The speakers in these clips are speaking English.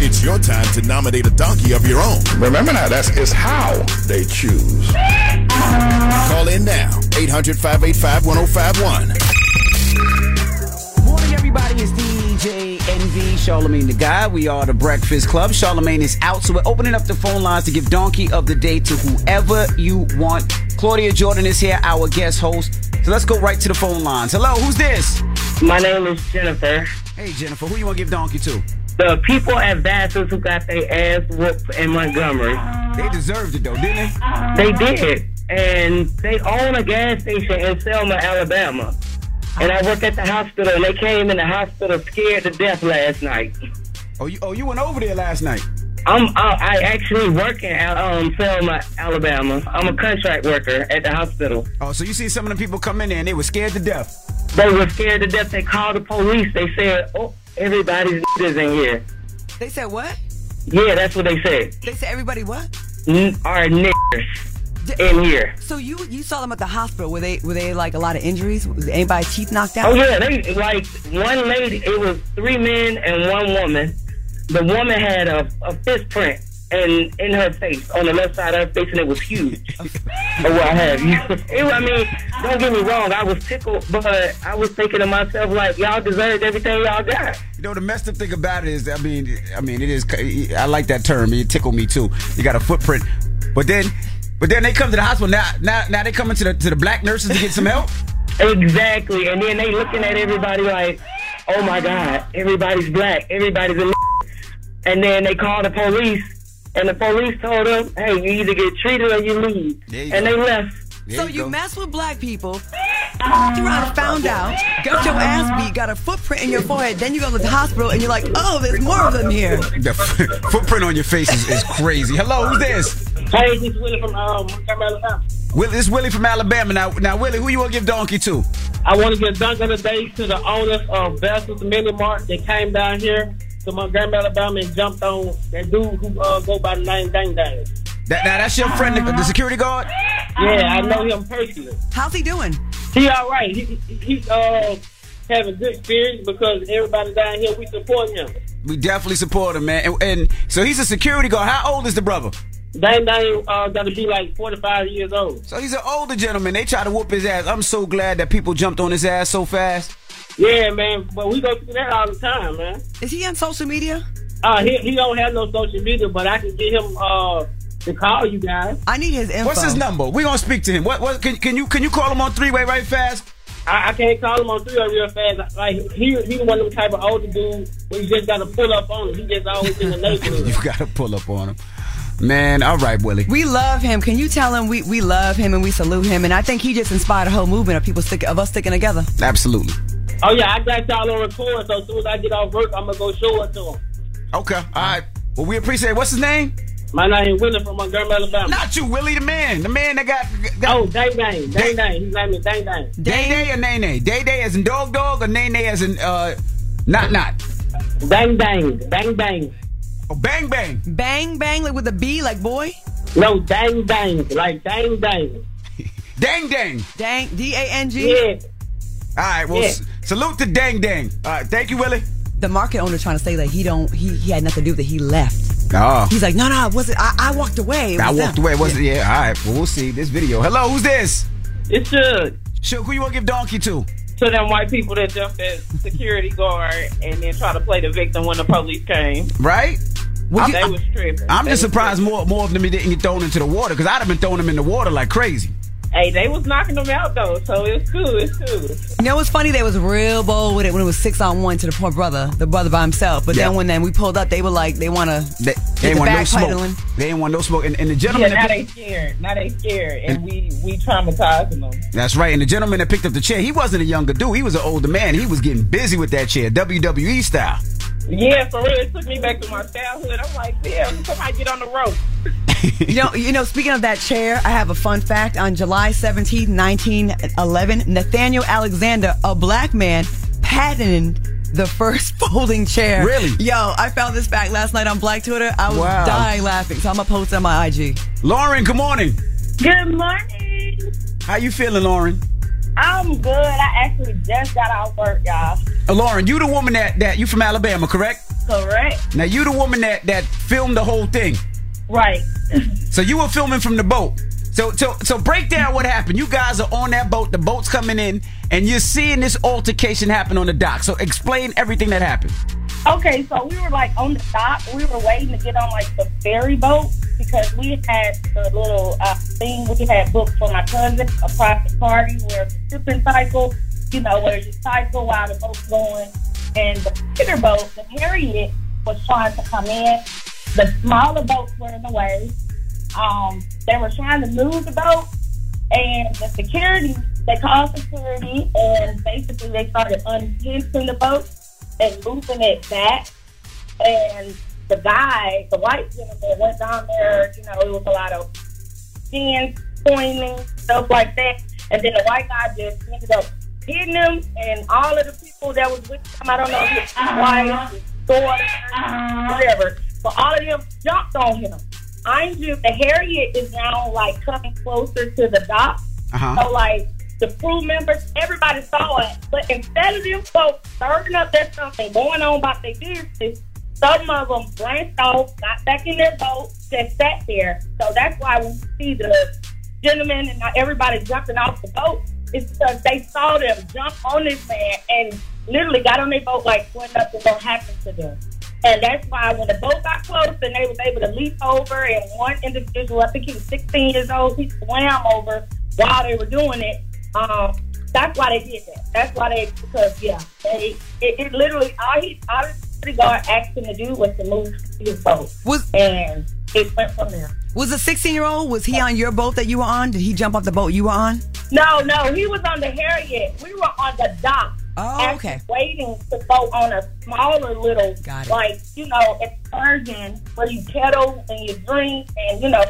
It's your time to nominate a donkey of your own. Remember now, that's is how they choose. Call in now, 800 585 1051. Morning, everybody. It's DJ Envy, Charlemagne the Guy. We are the Breakfast Club. Charlemagne is out, so we're opening up the phone lines to give Donkey of the Day to whoever you want. Claudia Jordan is here, our guest host. So let's go right to the phone lines. Hello, who's this? My name is Jennifer. Hey, Jennifer, who you want to give Donkey to? The people at Vassars who got their ass whooped in Montgomery. They deserved it, though, didn't they? They did. And they own a gas station in Selma, Alabama. And I work at the hospital, and they came in the hospital scared to death last night. Oh, you oh you went over there last night? I'm I, I actually work in um, Selma, Alabama. I'm a contract worker at the hospital. Oh, so you see some of the people come in there and they were scared to death. They were scared to death. They called the police. They said, "Oh, everybody's is in here." They said what? Yeah, that's what they said. They said everybody what? N- are niggers in here. So you you saw them at the hospital. Were they were they like a lot of injuries? Was anybody teeth knocked out? Oh yeah, they like one lady. It was three men and one woman. The woman had a, a fist print and in her face on the left side of her face, and it was huge. or what have you? It, I mean, don't get me wrong. I was tickled, but I was thinking to myself like, y'all deserved everything y'all got. You know, the messed up thing about it is, I mean, I mean, it is. I like that term. It tickled me too. You got a footprint, but then But then they come to the hospital. Now, now, now they coming to the to the black nurses to get some help. Exactly. And then they looking at everybody like, oh my God, everybody's black, everybody's a And then they called the police, and the police told them, hey, you either get treated or you leave. And they left. so you, mess with black people, you around found out, got your ass beat, got a footprint in your forehead, then you go to the hospital and you're like, oh, there's more of them here. The f- footprint on your face is, is crazy. Hello, who's this? Hey, this is Willie from um, Alabama. Willie, this is Willie from Alabama. Now, now, Willie, who you want to give donkey to? I want to give donkey of the day to the owners of Vessels Mini Mart that came down here to Montgomery, Alabama and jumped on that dude who uh, go by the name Dang Dang. That, now, that's your friend, the, the security guard. Yeah, I know him personally. How's he doing? He all right. He, he, he uh, having good experience because everybody down here, we support him. We definitely support him, man. And, and so he's a security guard. How old is the brother? Dang Dang uh, got to be like 45 years old. So he's an older gentleman. They try to whoop his ass. I'm so glad that people jumped on his ass so fast. Yeah, man. But we go through that all the time, man. Is he on social media? Uh, he, he don't have no social media, but I can get him uh, to call you guys. I need his info. What's his number? We gonna speak to him. What? What? Can, can you can you call him on three way right fast? I, I can't call him on three way real fast. Like he he one of them type of older dudes where you just gotta pull up on him. He just always in the neighborhood. you gotta pull up on him. Man, all right, Willie. We love him. Can you tell him we, we love him and we salute him? And I think he just inspired a whole movement of people stick, of us sticking together. Absolutely. Oh yeah, I got y'all on record. So as soon as I get off work, I'm gonna go show it to him. Okay. All right. Well, we appreciate. It. What's his name? My name is Willie from Montgomery, Alabama. Not you, Willie, the man, the man that got. got oh, Dang Dang, Dang Dang. His name is Dang Dang. Day Day or Nay Nay? Day Day as in dog dog or Nay Nay as in uh, not not. Bang Bang. Bang Dang. Oh, bang bang. Bang bang, like with a B, like boy. No, Dang Dang, like Dang Dang. dang dang. Dang, D A N G. Yeah. All right. Well, Yeah. S- salute to Dang Dang. All right. Thank you, Willie. The market owner trying to say that he don't, he, he had nothing to do with it. He left. Oh. He's like, no, no, was it? I, I walked away. It I walked them. away. Was it? Yeah. All right. Well, we'll see this video. Hello. Who's this? It's Suge. Suge, who you want to give donkey to? To them white people that jumped at security guard and then try to play the victim when the police came. Right. Well, they was tripping. I'm They just was surprised more more of them didn't get thrown into the water because I'd have been throwing them in the water like crazy. Hey, they was knocking them out though, so it's cool. It's cool. You know what's funny? They was real bold with it when it was six on one to the poor brother, the brother by himself. But Yeah. then when then we pulled up, they were like, they want to. They, they ain't the want no back smoke. pedaling. They ain't want no smoke. And, and the Yeah, gentleman, now they scared. Now they scared, and we we traumatizing them. that's right. And the gentleman that picked up the chair, he wasn't a younger dude. He was an older man. He was getting busy with that chair, WWE style. Yeah, for real. It took me back to my childhood. I'm like, damn, somebody get on the rope. you know, you know. Speaking of that chair, I have a fun fact. On July 17, 1911, Nathaniel Alexander, a black man, patented the first folding chair. Really? Yo, I found this fact last night on Black Twitter. I was Wow. dying laughing. So I'm gonna post it on my IG. Lauren, good morning. Good morning. How you feeling, Lauren? I'm good. I actually just got off work, y'all. Uh, Lauren, you the woman that that you from Alabama, correct? Correct? Now you the woman that that filmed the whole thing. Right. So you were filming from the boat. So so so break down what happened. You guys are on that boat. The boat's coming in, and you're seeing this altercation happen on the dock. So explain everything that happened. Okay, so we were like on the dock. We were waiting to get on like the ferry boat because we had the little uh, thing we had booked for my cousin, a private party where it's a shipping cycle, you know, where you cycle while the boat's going. And the bigger boat, the Harriott, was trying to come in. The smaller boats were in the way. Um, they were trying to move the boat, and the security, they called security, and basically they started unhinging the boat and moving it back. And the guy, the white gentleman, went down there. You know, it was a lot of hands pointing, stuff like that. And then the white guy just ended up hitting him, and all of the people that was with him, I don't know if his wife, his daughter, whatever, but all of them jumped on him. I'm just, the Harriott is now like coming closer to the dock. Uh-huh. So, like, the crew members, everybody saw it. But instead of them folks stirring up their something, going on about their business, some of them branched off, got back in their boat, just sat there. So that's why you see the gentlemen and everybody jumping off the boat, it's because they saw them jump on this man and literally got on their boat like gonna happen to them. And that's why when the boat got close and they was able to leap over, and one individual, I think he was 16 years old, he swam over while they were doing it. Um, that's why they did that. That's why they because yeah, they it, it literally all he all the security guard asked him to do was to move his boat, Was and it went from there. was a 16 year old? Was he on your boat that you were on? Did he jump off the boat you were on? No, no, he was on the Harriott. We were on the dock. Oh, okay. Waiting to go on a smaller little, like, you know, excursion where you kettle and you drink and, you know,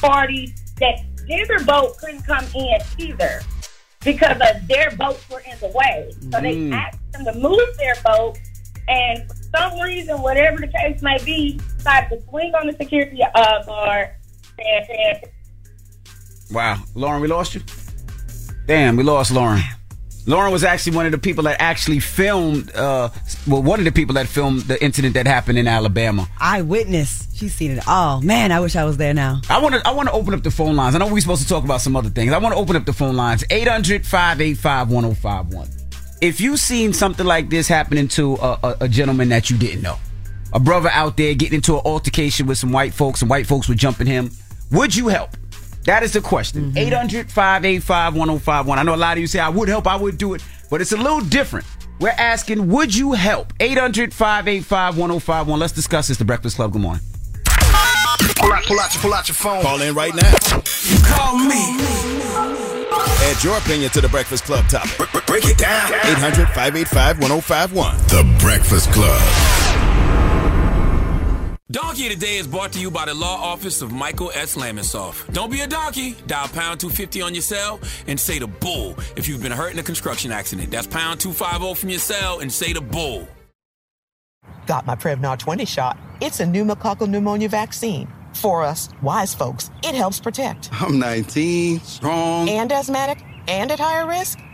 party. That bigger boat couldn't come in either because of their boats were in the way. So they Mm. asked them to move their boat and for some reason, whatever the case may be, decided to swing on the security uh, guard and, and Wow, Lauren, we lost you. Damn, we lost Lauren. Lauren was actually one of the people that actually filmed. Uh, well, one of the people that filmed the incident that happened in Alabama. Eyewitness. She's seen it all. Man, I wish I was there now. I want to. I want to open up the phone lines. I know we're supposed to talk about some other things. I want to open up the phone lines. 800-585-1051. If you seen something like this happening to a, a, a gentleman that you didn't know, a brother out there getting into an altercation with some white folks, and white folks were jumping him, would you help? That is the question. Mm-hmm. 800-585-1051. I know a lot of you say I would help, I would do it, but it's a little different. We're asking, would you help? 800-585-1051. Let's discuss this. The Breakfast Club. Good morning. Pull out, pull out, your, pull out your phone. Call in right now. You call me. Add your opinion to the Breakfast Club topic. Break it down. 800 585 1051. The Breakfast Club. Donkey of the Day is brought to you by the law office of Michael S. Lamonsoff. Don't be a donkey. Dial pound 250 on your cell and say the bull if you've been hurt in a construction accident. That's pound 250 from your cell and say the bull. Got my Prevnar 20 shot. It's a pneumococcal pneumonia vaccine. For us, wise folks, it helps protect. I'm 19, strong. And asthmatic and at higher risk,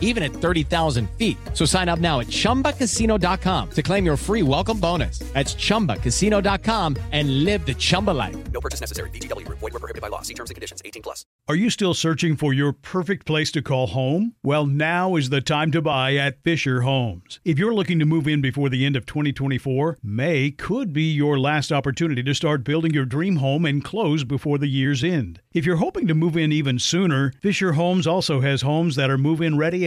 even at 30,000 feet. So sign up now at ChumbaCasino.com to claim your free welcome bonus. That's ChumbaCasino.com and live the Chumba life. No purchase necessary. VGW Group. Void were prohibited by law. See terms and conditions. 18 plus. Are you still searching for your perfect place to call home? Well, now is the time to buy at Fisher Homes. If you're looking to move in before the end of 2024, May could be your last opportunity to start building your dream home and close before the year's end. If you're hoping to move in even sooner, Fisher Homes also has homes that are move in ready